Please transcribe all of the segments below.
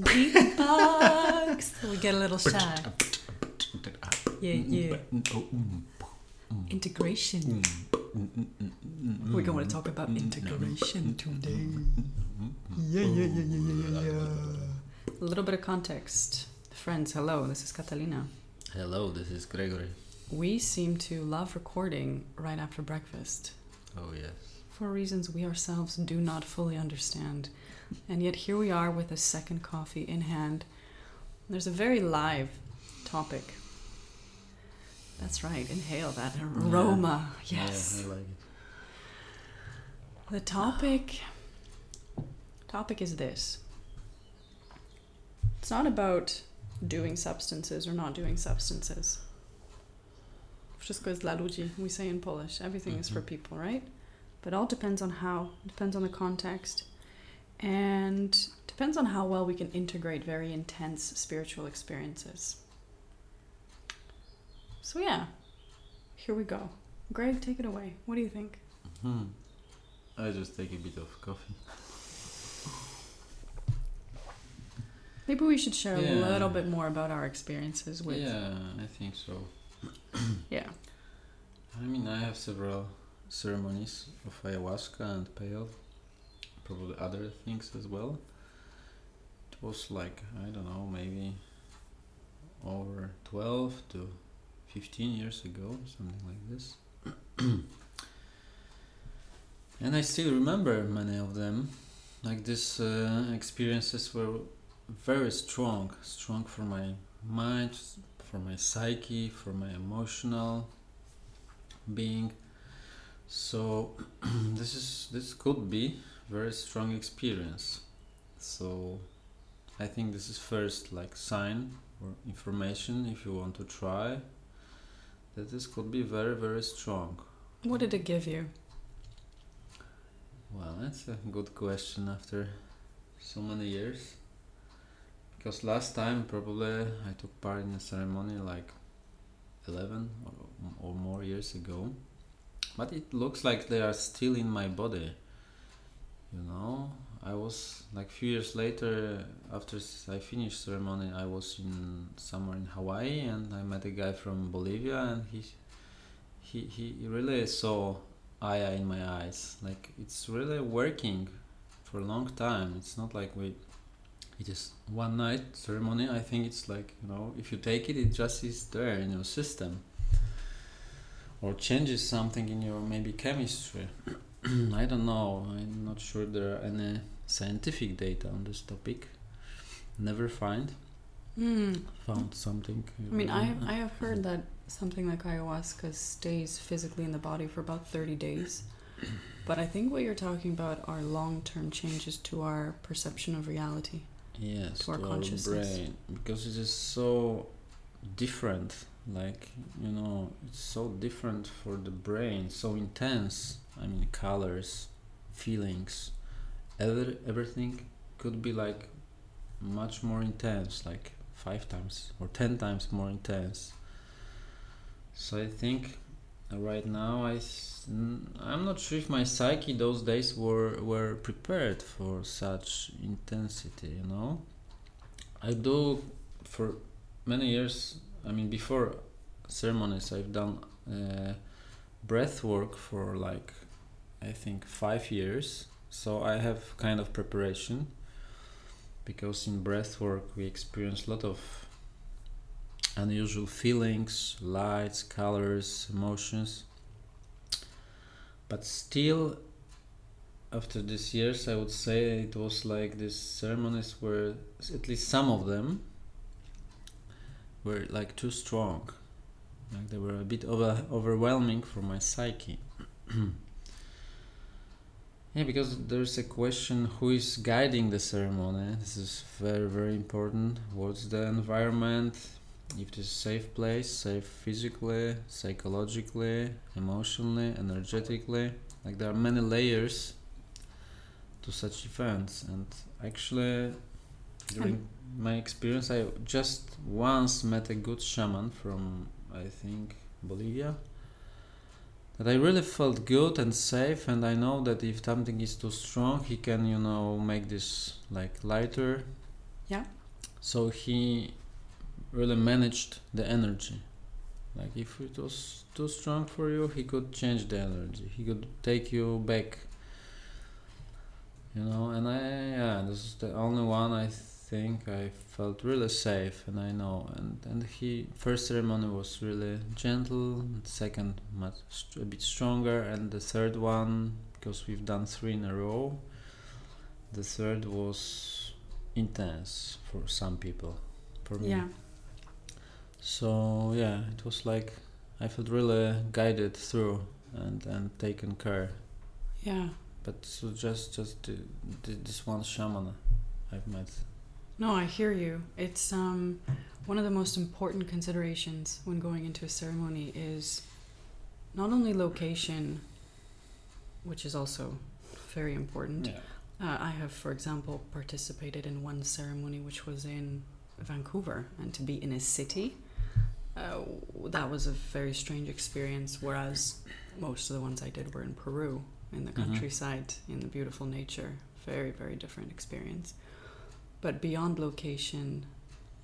Beatbox. we get a little shy. Uh, yeah, yeah. Integration. We're going to talk about mm, integration mm, today. Mm, yeah, yeah, yeah, yeah, yeah, yeah. Oh. A little bit of context. Friends, hello, this is Catalina. Hello, this is Gregory. We seem to love recording right after breakfast Oh yes. For reasons we ourselves do not fully understand. And yet here we are with a second coffee in hand. There's a very live topic. That's right, inhale that aroma. Yes. Yeah, I like it. The topic topic is this. It's not about doing substances or not doing substances. Wszystko jest dla ludzi, we say in Polish. Everything is for Mhm. people, right? But all depends on how, depends on the context, and depends on how well we can integrate very intense spiritual experiences. So yeah, here we go. Greg, take it away. What do you think? Hmm. I just take a bit of coffee. Maybe we should share a little bit more about our experiences with. Yeah, I think so. Yeah. I mean, I have several ceremonies of ayahuasca and peyote, probably other things as well. It was like I don't know, maybe over twelve to fifteen years ago, something like this. and I still remember many of them. Like these uh, experiences were very strong, strong for my mind, for my psyche, for my emotional being. So this is this could be very strong experience. So I think this is first like sign or information if you want to try that this could be very very strong. What did it give you? Well, that's a good question after so many years. Because last time probably I took part in a ceremony like 11 or, or more years ago. But it looks like they are still in my body. You know, I was like few years later after i finished ceremony, I was in somewhere in Hawaii and I met a guy from Bolivia and he he, he really saw aya in my eyes. Like it's really working for a long time. It's not like we it is one night ceremony. I think it's like you know if you take it, it just is there in your system or changes something in your maybe chemistry. I don't know. I'm not sure there are any scientific data on this topic. Never find Hmm. found something. I mean, I have, I have heard that something like ayahuasca stays physically in the body for about 30 days. But I think what you're talking about are long term changes to our perception of reality. yes to our to consciousness. brain because it is so different like you know it's so different for the brain so intense. I mean colors feelings every, everything could be like much more intense like five times or ten times more intense. So i think right now i i'm not sure if my psyche those days were were prepared for such intensity you know? I do for many years i mean before ceremonies i've done uh, breath work for like i think five years. So i have kind of preparation because in breath work we experience a lot of unusual feelings lights colors emotions. But still after these years i would say it was like these ceremonies were at least some of them were like too strong. Like they were a bit over overwhelming for my psyche. Yeah because there's a question who is guiding the ceremony? This is very very important. What's the environment? If it is a safe place safe physically psychologically emotionally energetically. Like there are many layers to such events. And actually during um, my experience i just once met a good shaman from i think bolivia that i really felt good and safe and i know that if something is too strong he can you know make this like lighter Yeah. So he really managed the energy. Like if it was too strong for you, he could change the energy. He could take you back. You know, and I yeah, this is the only one I think I felt really safe, and I know. And and he first ceremony was really gentle, second much a bit stronger, and the third one because we've done three in a row. The third was intense for some people. For me, Yeah. so yeah, it was like I felt really guided through and and taken care. Yeah. But so just just the, the, this one shaman I've met. No, I hear you. It's um, one of the most important considerations when going into a ceremony is not only location, which is also very important. Yeah. Uh, I have, for example, participated in one ceremony which was in Vancouver, and to be in a city, uh, that was a very strange experience. Whereas most of the ones I did were in Peru, in the Mhm. countryside, in the beautiful nature. Very, very different experience. But beyond location,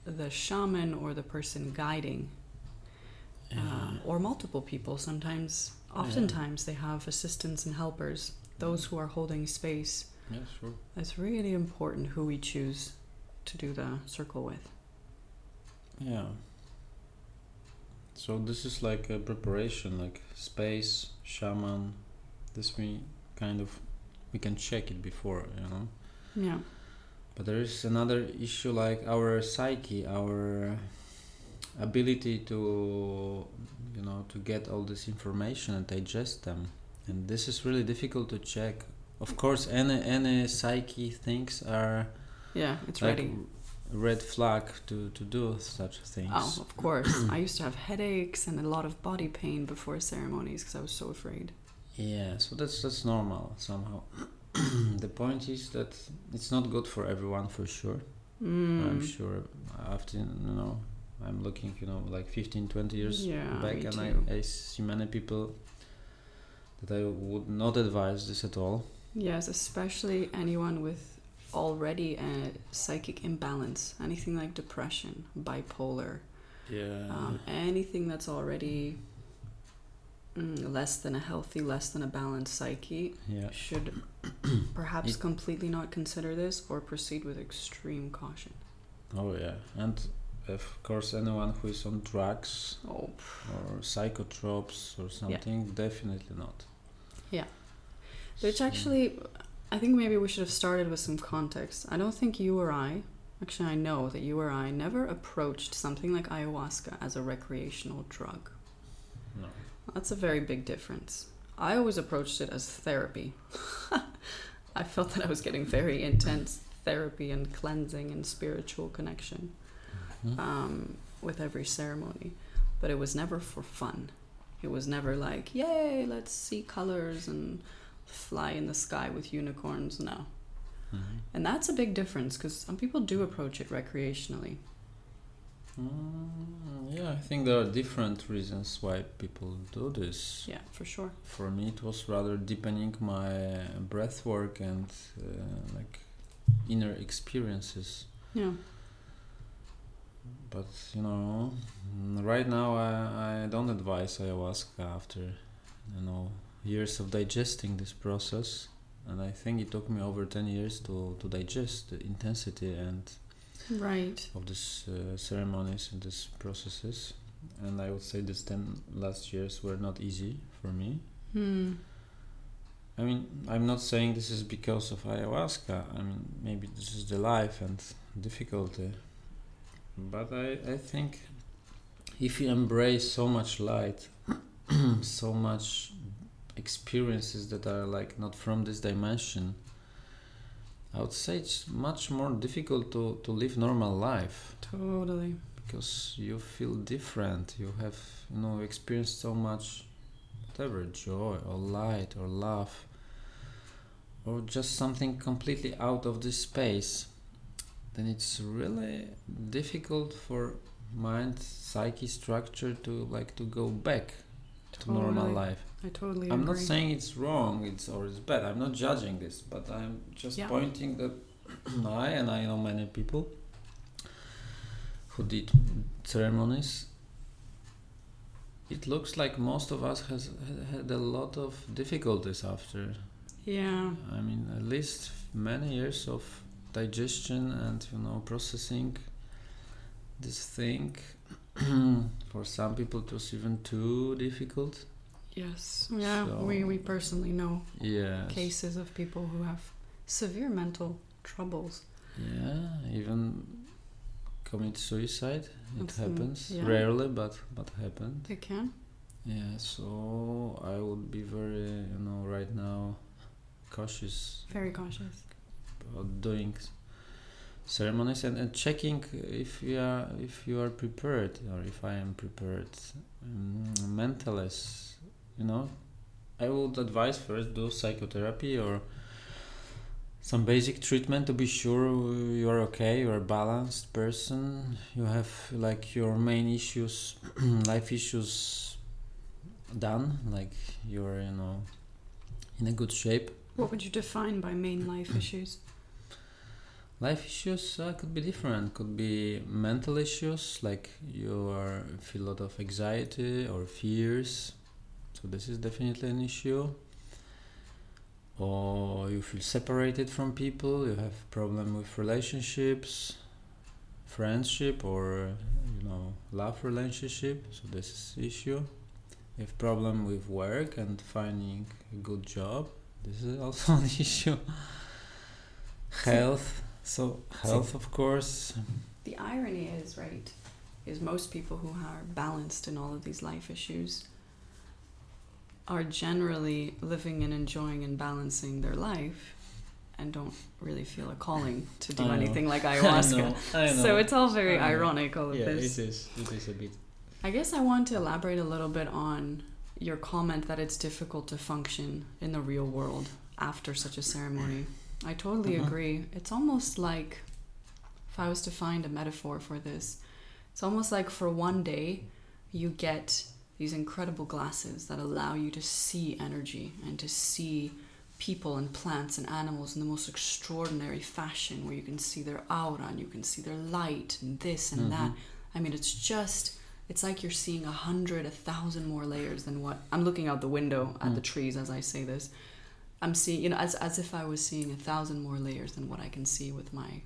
the shaman or the person guiding, um, or multiple people, sometimes, oftentimes, they have assistants and helpers, those who are holding space yeah, sure. it's really important who we choose to do the circle with. Yeah. So this is like a preparation, like space, shaman. This we kind of we can check it before, you know. Yeah. But there is another issue like our psyche, our ability to you know to get all this information and digest them. And this is really difficult to check. Of course any any psyche things are Yeah, it's like ready. red flag to, to do such things. Oh, of course. I used to have headaches and a lot of body pain before ceremonies because I was so afraid. Yeah, so that's that's normal somehow. the point is that it's not good for everyone for sure. I'm Mm. sure after you know I'm looking you know like 15 20 years Yeah, back and. I, I see many people that I would not advise this at all. Yes, especially anyone with already a psychic imbalance, anything like depression, bipolar, Yeah. um, anything that's already mm, less than a healthy, less than a balanced psyche yeah. should perhaps It- completely not consider this or proceed with extreme caution. Oh yeah. And of course anyone who is on drugs Oh, or psychotropes or something definitely not. Yeah. Which So- actually, I think maybe we should have started with some context. I don't think you or I, actually, I know that you or I never approached something like ayahuasca as a recreational drug. no. That's a very big difference. I always approached it as therapy. I felt that I was getting very intense therapy and cleansing and spiritual connection Mhm. um, with every ceremony, but it was never for fun. It was never like, yay, let's see colors and fly in the sky with unicorns. No. Mhm. And that's a big difference because some people do approach it recreationally. Mm, yeah, I think there are different reasons why people do this. Yeah, for sure. For me, it was rather deepening my breath work and uh, like inner experiences. Yeah. But you know, right now I, I don't advise ayahuasca after you know years of digesting this process, and I think it took me over ten years to to digest the intensity and Right. of these uh, ceremonies and these processes. And I would say these 10 last years were not easy for me. Hmm. I mean, I'm not saying this is because of ayahuasca. I mean, maybe this is the life and difficulty. But I, I think if you embrace so much light, so much experiences that are like not from this dimension, I would say it's much more difficult to, to live normal life Totally. because you feel different. You have, you know, experienced so much, whatever, joy or light or love, or just something completely out of this space. Then it's really difficult for mind, psyche structure to like to go back to normal life. I totally I'm agree. not saying it's wrong, it's or it's bad. I'm not judging this, but I'm just Yeah. pointing that I and I know many people who did ceremonies, it looks like most of us has had a lot of difficulties after. Yeah. I mean, at least many years of digestion and you know processing this thing. For some people, it was even too difficult. Yes. Yeah. So- we we personally know Yes. cases of people who have severe mental troubles. Yeah, even commit suicide. It That's, um, happens yeah. rarely, but but happened. They can. Yeah, so I would be very, you know, right now cautious Very cautious. about doing ceremonies and, and checking if you are if you are prepared or if I am prepared. Um, you know, I would advise first do psychotherapy or some basic treatment to be sure you are okay, you are a balanced person, you have like your main issues, life issues done, like you're you know in a good shape. What would you define by main life issues? Life issues uh, could be different. Could be mental issues, like you are feel a lot of anxiety or fears. So this is definitely an issue. Or you feel separated from people. You have problem with relationships, friendship, or you know love relationship. So this is issue. Have problem with work and finding a good job. This is also an issue. Health. So health, of course. The irony is, right, is most people who are balanced in all of these life issues are generally living and enjoying and balancing their life and don't really feel a calling to do I know. anything like ayahuasca. So it's all very I know. ironic, all of yeah, this. it is. It is a bit. I guess I want to elaborate a little bit on your comment that it's difficult to function in the real world after such a ceremony. I totally Mhm. agree. It's almost like, if I was to find a metaphor for this, it's almost like for one day you get these incredible glasses that allow you to see energy and to see people and plants and animals in the most extraordinary fashion where you can see their aura and you can see their light and this and that. Mhm. I mean, it's just, it's like you're seeing a hundred, a thousand more layers than what I'm looking out the window at the Mm. trees as I say this. I'm seeing, you know, as, as if I was seeing a thousand more layers than what I can see with my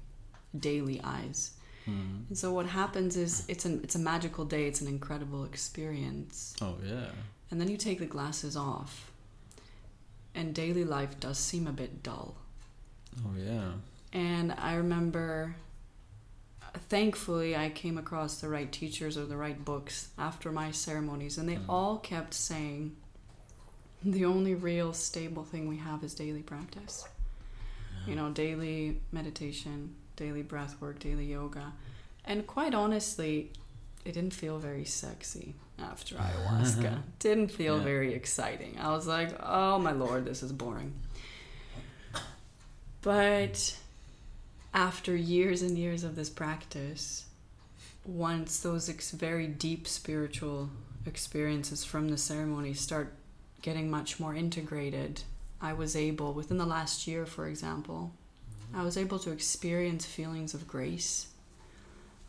daily eyes. Mm. And so what happens is it's an it's a magical day, it's an incredible experience. Oh yeah. And then you take the glasses off. And daily life does seem a bit dull. Oh yeah. And I remember, thankfully, I came across the right teachers or the right books after my ceremonies, and they Mm. all kept saying the only real stable thing we have is daily practice. You know, daily meditation, daily breath work, daily yoga. And quite honestly, it didn't feel very sexy after ayahuasca. didn't feel Yeah. very exciting. I was like, oh my lord, this is boring. But after years and years of this practice, once those ex- very deep spiritual experiences from the ceremony start getting much more integrated, I was able, within the last year, for example, I was able to experience feelings of grace.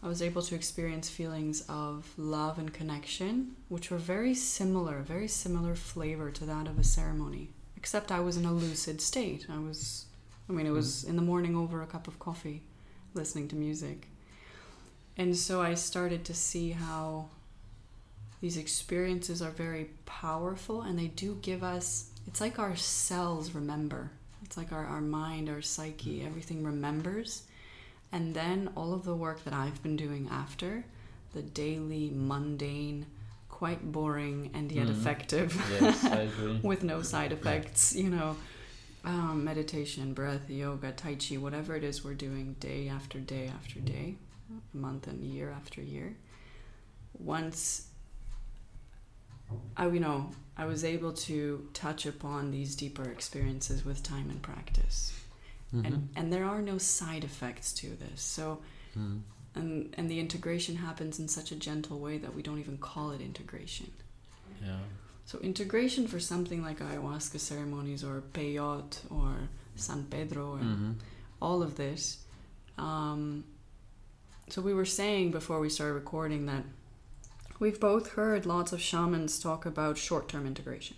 I was able to experience feelings of love and connection, which were very similar, very similar flavor to that of a ceremony. Except I was in a lucid state. I was, I mean, it was mm. in the morning over a cup of coffee, listening to music. And so I started to see how these experiences are very powerful and they do give us, it's like our cells remember. It's like our, our mind, our psyche, everything remembers. And then all of the work that I've been doing after, the daily, mundane, quite boring and yet Mhm. effective, Yes, with no side effects, you know, um, meditation, breath, yoga, tai chi, whatever it is we're doing day after day after day, month and year after year. Once I, you know, I was able to touch upon these deeper experiences with time and practice, Mhm. and and there are no side effects to this. So Mm. and and the integration happens in such a gentle way that we don't even call it integration. Yeah. So integration for something like ayahuasca ceremonies or peyote or San Pedro or Mhm. all of this, um, So we were saying before we started recording that we've both heard lots of shamans talk about short-term integration.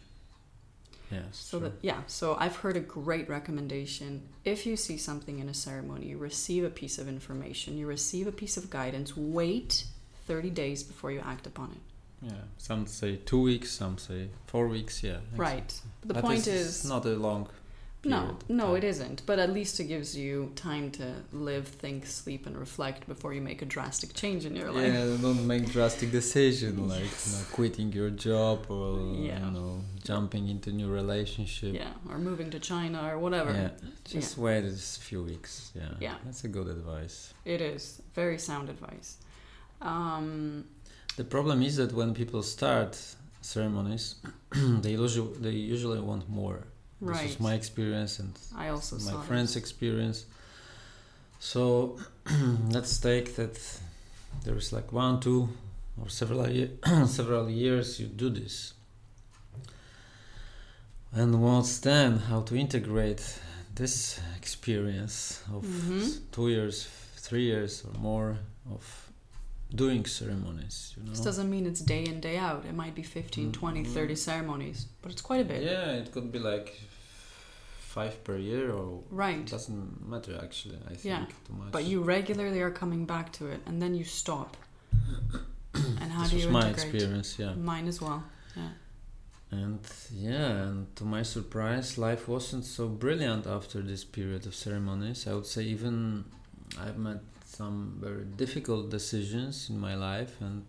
Yes. So true. that yeah, so I've heard a great recommendation. If you see something in a ceremony, you receive a piece of information, you receive a piece of guidance, wait 30 days before you act upon it. yeah. Some say two weeks, some say four weeks. Yeah. Right. The But point it's is not a long. No, no, it isn't. But at least it gives you time to live, think, sleep, and reflect before you make a drastic change in your life. Yeah, don't make drastic decision like you know, quitting your job or Yeah. you know jumping into new relationship. Yeah, or moving to China or whatever. Yeah, just wait a few weeks. Yeah, Yeah. that's a good advice. It is very sound advice. Um, The problem is that when people start ceremonies, they usually they usually want more. This right. was my experience and I also my this. friend's experience. So let's take that there is like one, two, or several ye- several years you do this. And what's then how to integrate this experience of Mhm. two years, three years or more of doing ceremonies, you know? This doesn't mean it's day in, day out. It might be 15, 20, Mm. 30 ceremonies, but it's quite a bit. Yeah, it could be like five per year or it Right. doesn't matter actually, I think Yeah, too much. But you regularly are coming back to it, and then you stop. and how this do was you my integrate? experience, yeah. Mine as well. Yeah. And yeah, and to my surprise, life wasn't so brilliant after this period of ceremonies. I would say even I've made some very difficult decisions in my life and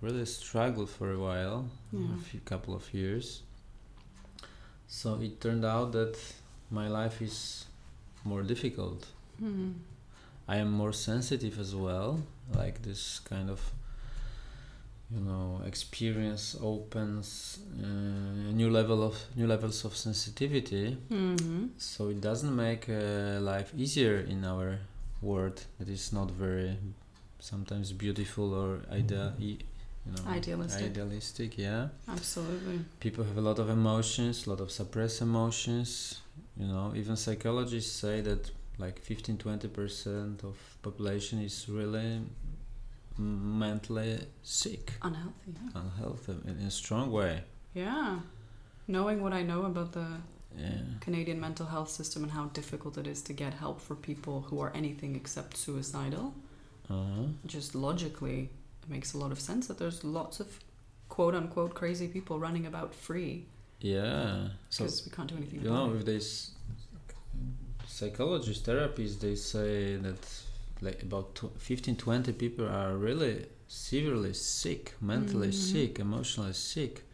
really struggled for a while, Yeah. a few couple of years. So it turned out that my life is more difficult. Hmm. I am more sensitive as well. Like this kind of, you know, experience opens uh, a new level of new levels of sensitivity. hmm So it doesn't make uh, life easier in our world. That is not very sometimes beautiful or idea, you know, Idealistic. Idealistic, yeah. Absolutely. People have a lot of emotions, a lot of suppressed emotions. You know, even psychologists say that like 15 20% of population is really mentally sick, Unhealthy. Yeah. unhealthy in a strong way. yeah. Knowing what I know about the Yeah. Canadian mental health system and how difficult it is to get help for people who are anything except suicidal, Uh-huh. just logically, it makes a lot of sense that there's lots of quote unquote crazy people running about free Yeah. So because we can't do anything you about know, it. if they s- psychologists, therapists, they say that like about tw- 15 20 people are really severely sick, mentally Mhm. sick, emotionally sick.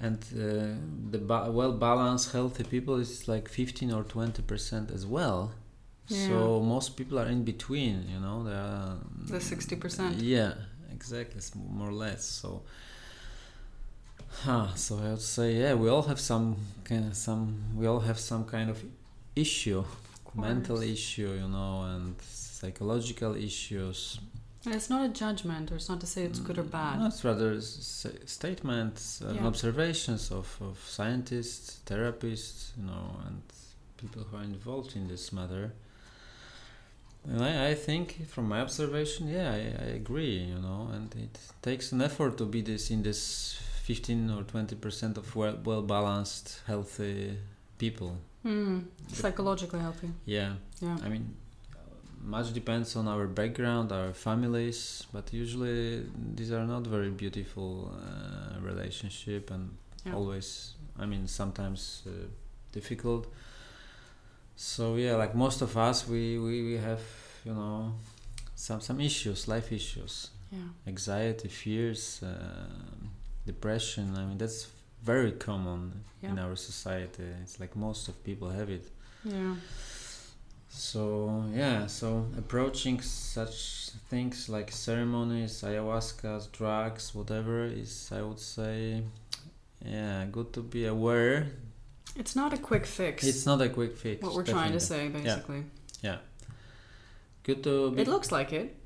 And uh, the ba- well balanced, healthy people is like 15 or 20 percent as well. Yeah. So most people are in between, you know. They are The 60%. Yeah, exactly, more or less. So, huh, so I would say, yeah, we all have some kind of some. We all have some kind of issue, mental issue, you know, and psychological issues. And it's not a judgment, or it's not to say it's good or mm, bad. No, it's rather s- statements and Yeah. observations of, of scientists, therapists, you know, and people who are involved in this matter. And I, I think, from my observation, yeah, I, I agree, you know, and it takes an effort to be this in this 15 or 20 percent of well, well balanced, healthy people. Hmm. Psychologically healthy. Yeah, Yeah. I mean, much depends on our background, our families, but usually these are not very beautiful uh, relationship and Yeah. always, I mean, sometimes uh, difficult. So yeah, like most of us, we, we, we have, you know, some some issues, life issues, Yeah. anxiety, fears, uh, depression. I mean, that's very common in our society. It's like most of people have it. Yeah. So yeah, so approaching such things like ceremonies, ayahuasca, drugs, whatever is, I would say, yeah, good to be aware. It's not a quick fix. It's not a quick fix. what we're trying to say, basically. Yeah. yeah. Good to be. It looks like it.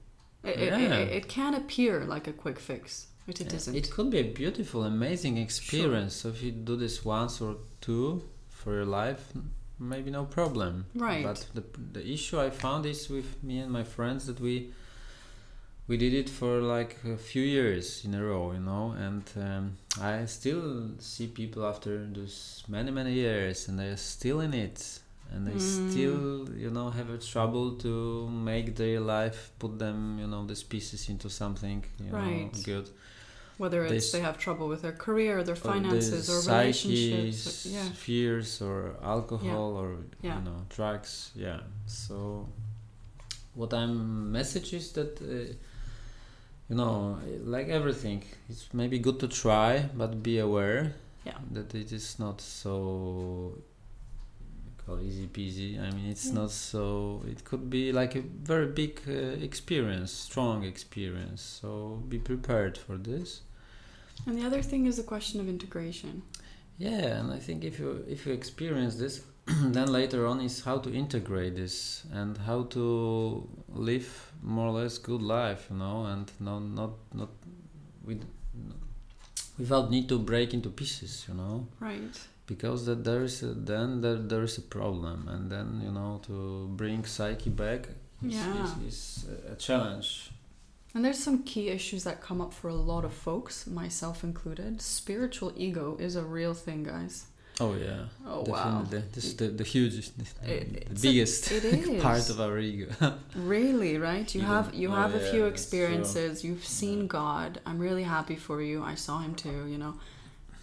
It, it, Yeah. it, it can appear like a quick fix, but it Yeah, isn't. It could be a beautiful, amazing experience. Sure. So if you do this once or two for your life, maybe no problem. Right. But the the issue I found is with me and my friends that we we did it for like a few years in a row, you know, and um, I still see people after those many many years, and they're still in it, and they Mm. still, you know, have a trouble to make their life, put them, you know, these pieces into something, you Right. know, good. Whether it's This- they have trouble with their career, their Or the finances, or relationships. psyches, Yeah. fears, or alcohol, or Yeah. you know, drugs. Yeah. So, what I'm message is that. Uh, you know, like everything, it's maybe good to try, but be aware Yeah. that it is not so call easy peasy. I mean, it's Mm. not so. It could be like a very big uh, experience, strong experience. So be prepared for this. And the other thing is the question of integration. Yeah, and I think if you if you experience this, then later on is how to integrate this and how to live more or less good life, you know, and not not not with without need to break into pieces, you know, Right. because that there is a, then there, there is a problem, and then you know to bring psyche back is, Yeah. is, is a challenge. And there's some key issues that come up for a lot of folks, myself included. Spiritual ego is a real thing, guys. Oh yeah, Oh wow. This is the the hugest, the, It- the it's a- biggest part of our ego. Really, right? You Even- have you oh, have a few experiences. You've seen Yeah. God. I'm really happy for you. I saw him too, you know.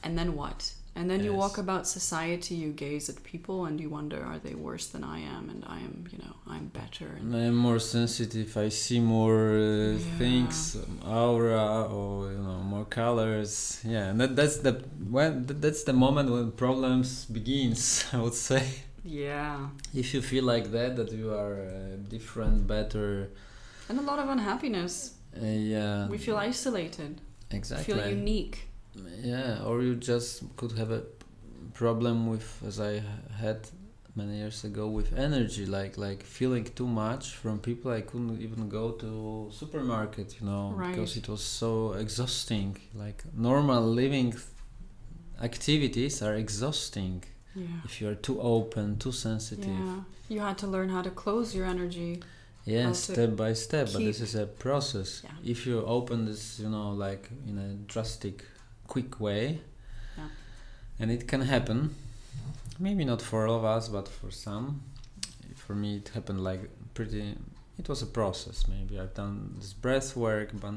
And then what? And then you walk about society, you gaze at people and you wonder, are they worse than I am? And I am, you know, I'm better. And I'm more sensitive. I see more uh, Yeah. things, um, aura, or you know, more colors. Yeah, and that, that's the when that, that's the moment when problems begins. I would say, yeah. if you feel like that, that you are uh, different, better. And a lot of unhappiness. Uh, yeah, We feel isolated. exactly. Feel unique. Yeah, or you just could have a problem with, as i had many years ago, with energy, like like feeling too much from people. I couldn't even go to supermarket, you know, because it was so exhausting. Like normal living activities are exhausting Yeah. if you are too open, too sensitive. Yeah. You had to learn how to close your energy. Yeah, step by step, but this is a process. Yeah. If you open this, you know, like in a drastic, quick way, Yeah. and it can happen. Maybe not for all of us, but for some. For me, it happened like pretty. It was a process. Maybe I've done this breath work, but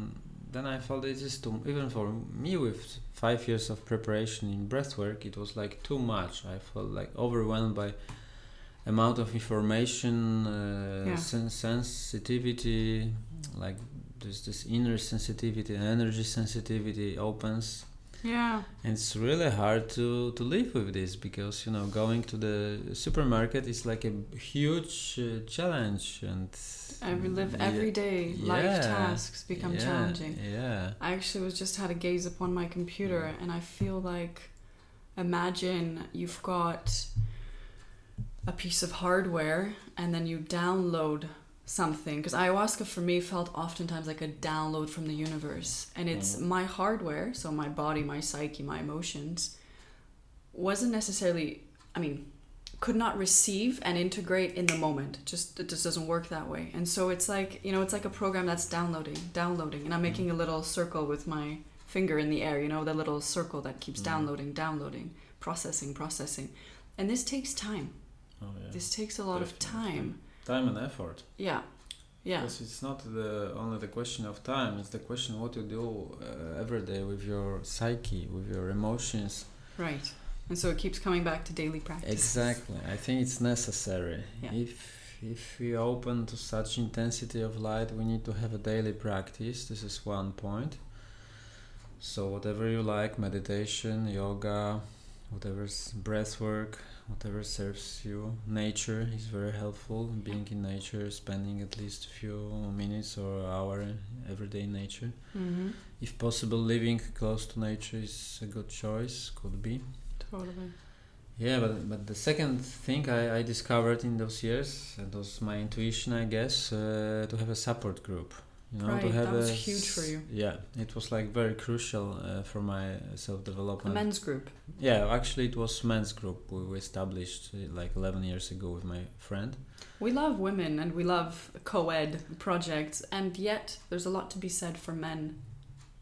then I felt it is too. Even for me, with five years of preparation in breath work, it was like too much. I felt like overwhelmed by amount of information, uh, Yeah. sen- sensitivity, like there's this inner sensitivity, energy sensitivity opens, Yeah. and it's really hard to to live with this because you know going to the supermarket is like a huge uh, challenge and Every live Yeah. every day life Yeah. tasks become yeah, challenging. Yeah. I actually was just had a gaze upon my computer and I feel like imagine you've got a piece of hardware and then you download something because ayahuasca for me felt oftentimes like a download from the universe and it's Mhm. my hardware so my body my psyche my emotions wasn't necessarily i mean could not receive and integrate in the moment just it just doesn't work that way and so it's like you know it's like a program that's downloading downloading and i'm making a little circle with my finger in the air you know the little circle that keeps Mhm. downloading downloading processing processing and this takes time Oh, yeah. this takes a lot of Definitely. time Time and effort. yeah yeah Because it's not the only the question of time. It's the question what you do uh, every day with your psyche, with your emotions. right and so it keeps coming back to daily practice Exactly. I think it's necessary. Yeah. If if we open to such intensity of light, we need to have a daily practice. This is one point. So whatever you like, meditation, yoga, whatever's breath work, whatever serves you. Nature is very helpful. Being in nature, spending at least a few minutes or hour every day in nature. mm-hmm. If possible, living close to nature is a good choice. Could be. totally Yeah, but but the second thing I, I discovered in those years, and was my intuition, I guess, uh, to have a support group. You know, right, to have that was a huge for you. Yeah, it was like very crucial uh, for my self A development. men's group. Yeah, actually, it was men's group we we established uh, like 11 years ago with my friend. We love women and we love co-ed projects, and yet there's a lot to be said for men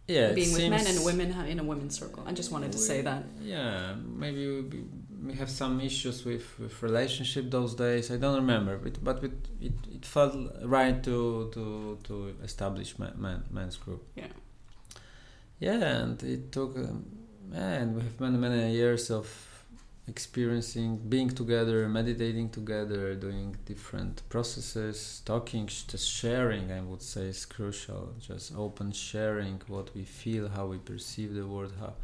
Yeah, being with men and women in a women's circle. I just wanted to say that. Yeah, maybe we, have some issues with, with relationship those days. I don't remember, but but it it, it felt right to to to establish men, men, men's group. Yeah. Yeah, and it took um, man. We have many many years of experiencing being together, meditating together, doing different processes, talking, just sharing. I would say is crucial. Just open sharing what we feel, how we perceive the world, how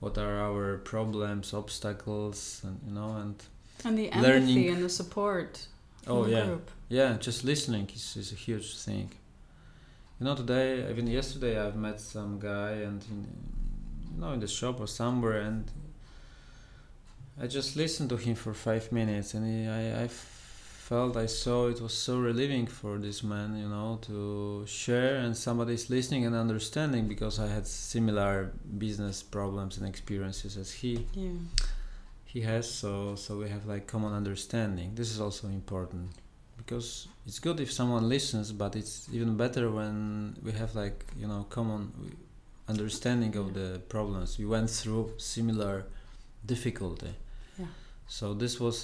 what are our problems, obstacles, and you know, and And the empathy Learning- and the support oh the yeah, group. yeah, just listening is, is a huge thing. You know, today, even yesterday, I've met some guy and in, you know, in the shop or somewhere, and I just listened to him for five minutes, and he, I, I felt, I saw it was so relieving for this man, you know, to share, and somebody's listening and understanding because I had similar business problems and experiences as he Yeah. he has so so we have like common understanding this is also important because it's good if someone listens but it's even better when we have like you know common understanding of the problems we went through similar difficulty Yeah. So this was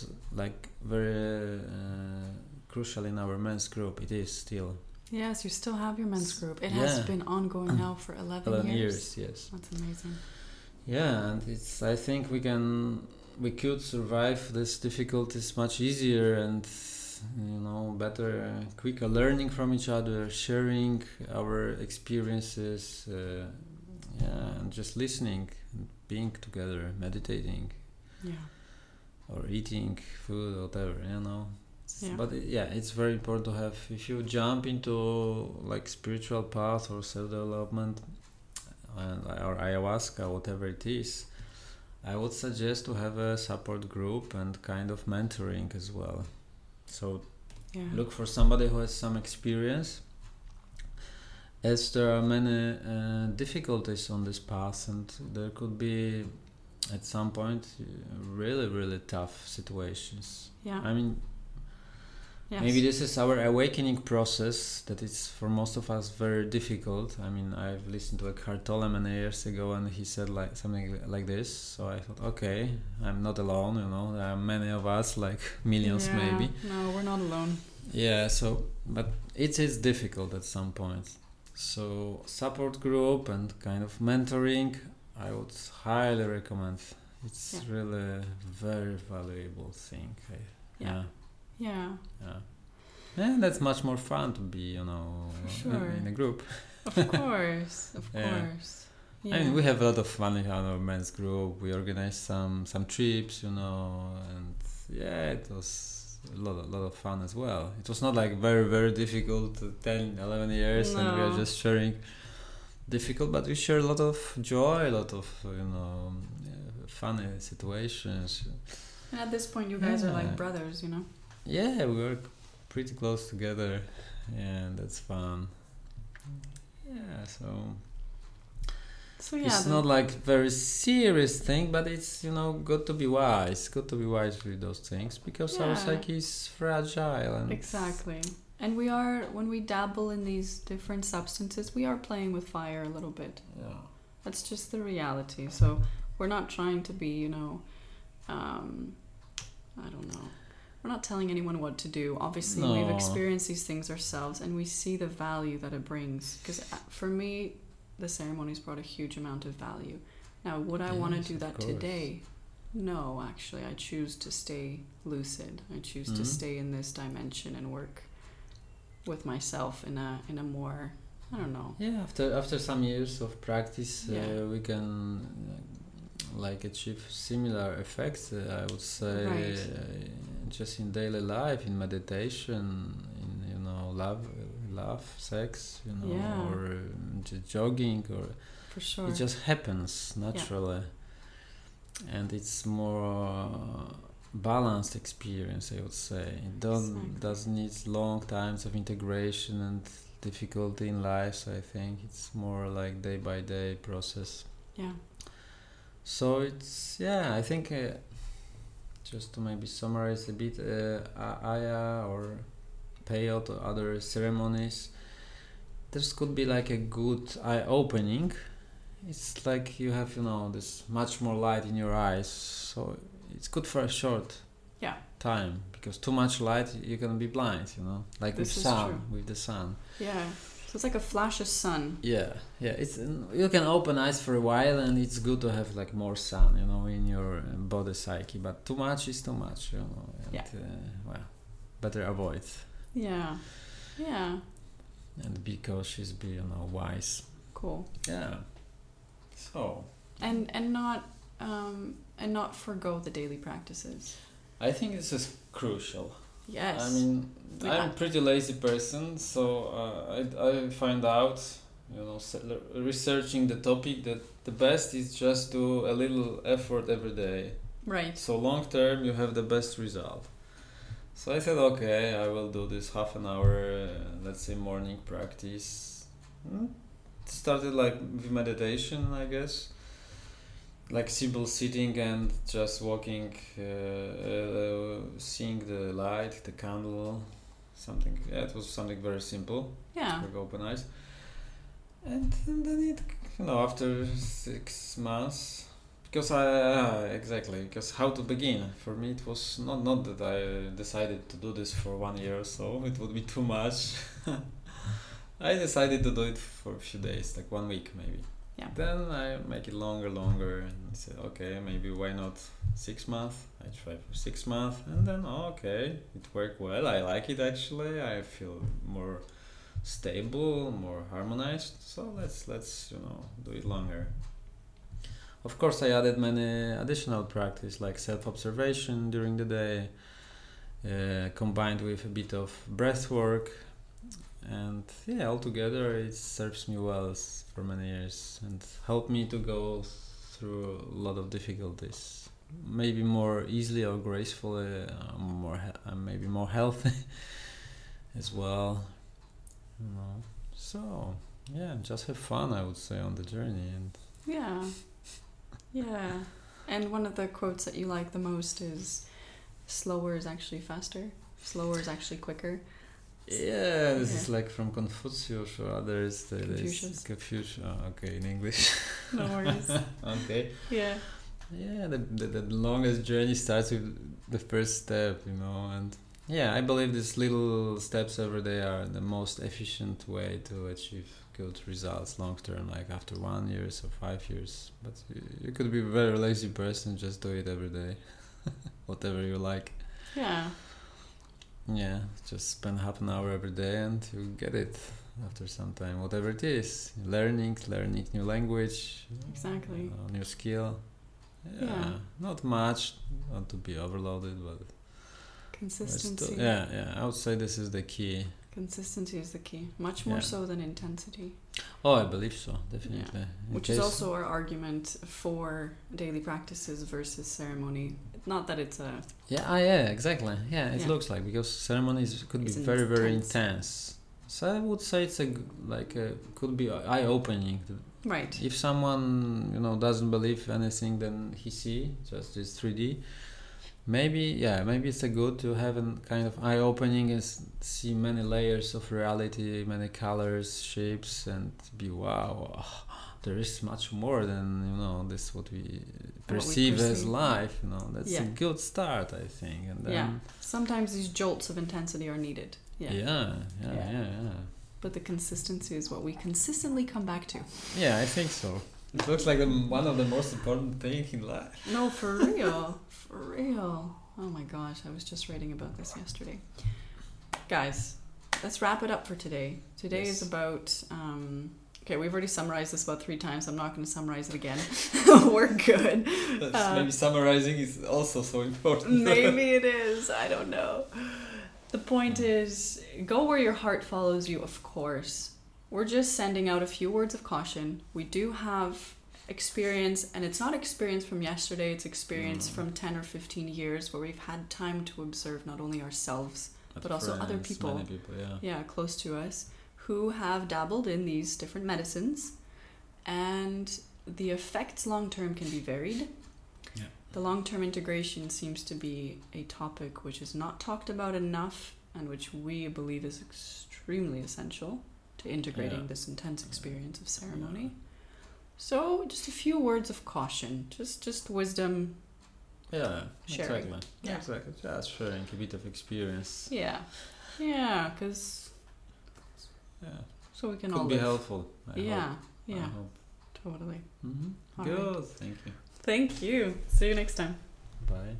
like very uh, crucial in our men's group it is still Yes, you still have your men's group. It Yeah. has been ongoing now for 11, 11 years. years yes That's amazing. Yeah, and it's. I think we can, we could survive these difficulties much easier and, you know, better, uh, quicker learning from each other, sharing our experiences, uh, yeah, and just listening, and being together, meditating, Yeah. Or eating food, whatever, you know. Yeah. But yeah, it's very important to have. If you jump into like spiritual path or self development, and or ayahuasca, whatever it is, I would suggest to have a support group and kind of mentoring as well. So Yeah. look for somebody who has some experience. As there are many uh, difficulties on this path, and there could be at some point uh, really, really tough situations. Yeah. I mean, yes. Maybe this is our awakening process that is for most of us very difficult. I mean, I've listened to Eckhart Tolle many years ago, and he said like something like this. So I thought, okay, I'm not alone. You know, there are many of us, like millions Yeah. maybe. No, we're not alone. Yeah. So, but it is difficult at some point. So support group and kind of mentoring, I would highly recommend. It's Yeah. really a very valuable thing. I, Yeah. Yeah. yeah. Yeah, that's much more fun to be, you know, For in- in a group. Of course. Of Yeah. course. Yeah. I mean, we have a lot of fun in our men's group. We organize some some trips, you know, and yeah, it was a lot, a lot of fun as well. It was not like very, very difficult, uh, 10, 11 years, and we are just sharing difficult, but we share a lot of joy, a lot of, you know, funny situations. and at this point, you guys are like brothers, you know? Yeah, we work pretty close together, and that's fun. Yeah, so So yeah. it's not like very serious thing, but it's you know good to be wise. Good to be wise with those things because our psyche is fragile and Exactly. And we are, when we dabble in these different substances, we are playing with fire a little bit. Yeah. That's just the reality. So we're not trying to be, you know, um, I don't know. We're not telling anyone what to do. Obviously, we've experienced these things ourselves and we see the value that it brings. Because for me, the ceremonies brought a huge amount of value. Now, would I want to do that today? No, actually. I choose to stay lucid. I choose to Mhm. stay in this dimension and work with myself in a in a more I don't know. Yeah, after after some years of practice, Yeah. uh, we can uh, like achieve similar effects. Uh, I would say Right. uh, just in daily life, in meditation, in you know love, love, sex, you know, Yeah. or um, just jogging, or For sure. it just happens naturally, and it's more balanced experience. I would say it don't Exactly. doesn't need long times of integration and difficulty in life. So I think it's more like day by day process. Yeah. So it's yeah. I think uh, just to maybe summarize a bit, uh, Aya or Peyote or other ceremonies. This could be like a good eye opening. It's like you have you know this much more light in your eyes, so it's good for a short Yeah. time because too much light you're gonna be blind. You know, like This with sun, true. with the sun. Yeah. So it's like a flash of sun. Yeah, yeah. It's you can open eyes for a while, and it's good to have like more sun, you know, in your uh, body psyche. But too much is too much, you know. And, Yeah. Uh, well, better avoid Yeah. Yeah. and be cautious, be you know wise. Cool. Yeah. So And and not um and not forego the daily practices. I think this is crucial. Yes. I mean, I'm a pretty lazy person, so uh, I I find out, you know, researching the topic that the best is just do a little effort every day. right. So long term, you have the best result. So I said, okay, I will do this half an hour, uh, let's say morning practice. Hmm? Started like with meditation, I guess. Like simple sitting and just walking, uh, uh, seeing the light, the candle, something. Yeah, it was something very simple Yeah. like open eyes. And, and then it, you know, after six months, because I uh, exactly because how to begin for me it was not not that I decided to do this for one year or so it would be too much. I decided to do it for a few days, like one week maybe. Yeah. Then I make it longer, longer, and I said, okay, maybe why not six months? I try for six months, and then okay, it worked well. I like it actually. I feel more stable, more harmonized. So let's let's you know do it longer. Of course, I added many additional practice like self-observation during the day, uh, combined with a bit of breath work, and yeah, altogether it serves me well for many years and helped me to go through a lot of difficulties. Maybe more easily or gracefully, uh, more he- uh, maybe more healthy as well. You know, so yeah, just have fun. I would say on the journey and Yeah. Yeah. And one of the quotes that you like the most is slower is actually faster. Slower is actually quicker. Yeah, this is like from Confucius or others. Confucius. Confucius. Oh, okay, in English. No worries. okay. yeah. Yeah, the, the the longest journey starts with the first step, you know, and yeah, I believe these little steps every day are the most efficient way to achieve good results long term, like after one years or five years. But you, you could be a very lazy person, just do it every day, whatever you like. Yeah. Yeah, just spend half an hour every day and you get it after some time, whatever it is. Learning, learning new language, Exactly. uh, new skill. Yeah, Yeah. not much, not to be overloaded, but Consistency. still, yeah, yeah. I would say this is the key. Consistency is the key. Much more Yeah. so than intensity. Oh, I believe so, definitely. In Which is also our argument for daily practices versus ceremony. Not that it's a Yeah, ah, yeah, exactly. Yeah, it Yeah. looks like because ceremonies could be It's very, very intense. intense. So I would say it's a like a, could be eye opening. right. If someone you know doesn't believe anything, then he see just this three D. Maybe yeah, maybe it's a good to have a kind of eye opening and see many layers of reality, many colors, shapes, and be wow. There is much more than you know this what we perceive, as perceive. life. You know that's a good start, I think. And then Yeah. Sometimes these jolts of intensity are needed. yeah, Yeah. yeah, yeah, Yeah. yeah. But the consistency is what we consistently come back to. Yeah, I think so. It looks like the, one of the most important things in life. No, for real. for real. Oh my gosh, I was just writing about this yesterday. Guys, let's wrap it up for today. Today Yes. is about. Um, okay, we've already summarized this about three times. I'm not going to summarize it again. We're good. Uh, maybe summarizing is also so important. Maybe it is. I don't know. The point is go where your heart follows you, of course. We're just sending out a few words of caution. We do have experience, and it's not experience from yesterday, it's experience Mm. from 10 or 15 years where we've had time to observe not only ourselves, But also other people. People, yeah. yeah, close to us, who have dabbled in these different medicines, and the effects long term can be varied. Yeah. The long term integration seems to be a topic which is not talked about enough and which we believe is extremely essential to integrating Yeah. this intense experience of ceremony. So, just a few words of caution, just just wisdom. Yeah, Sharing. exactly. Yeah. Exactly. Just sharing a bit of experience. Yeah, yeah, because Yeah. so we can all Could be helpful. I yeah, Hope. I yeah, hope. totally. Mhm. All Good. Thank you. Thank you. See you next time. Bye.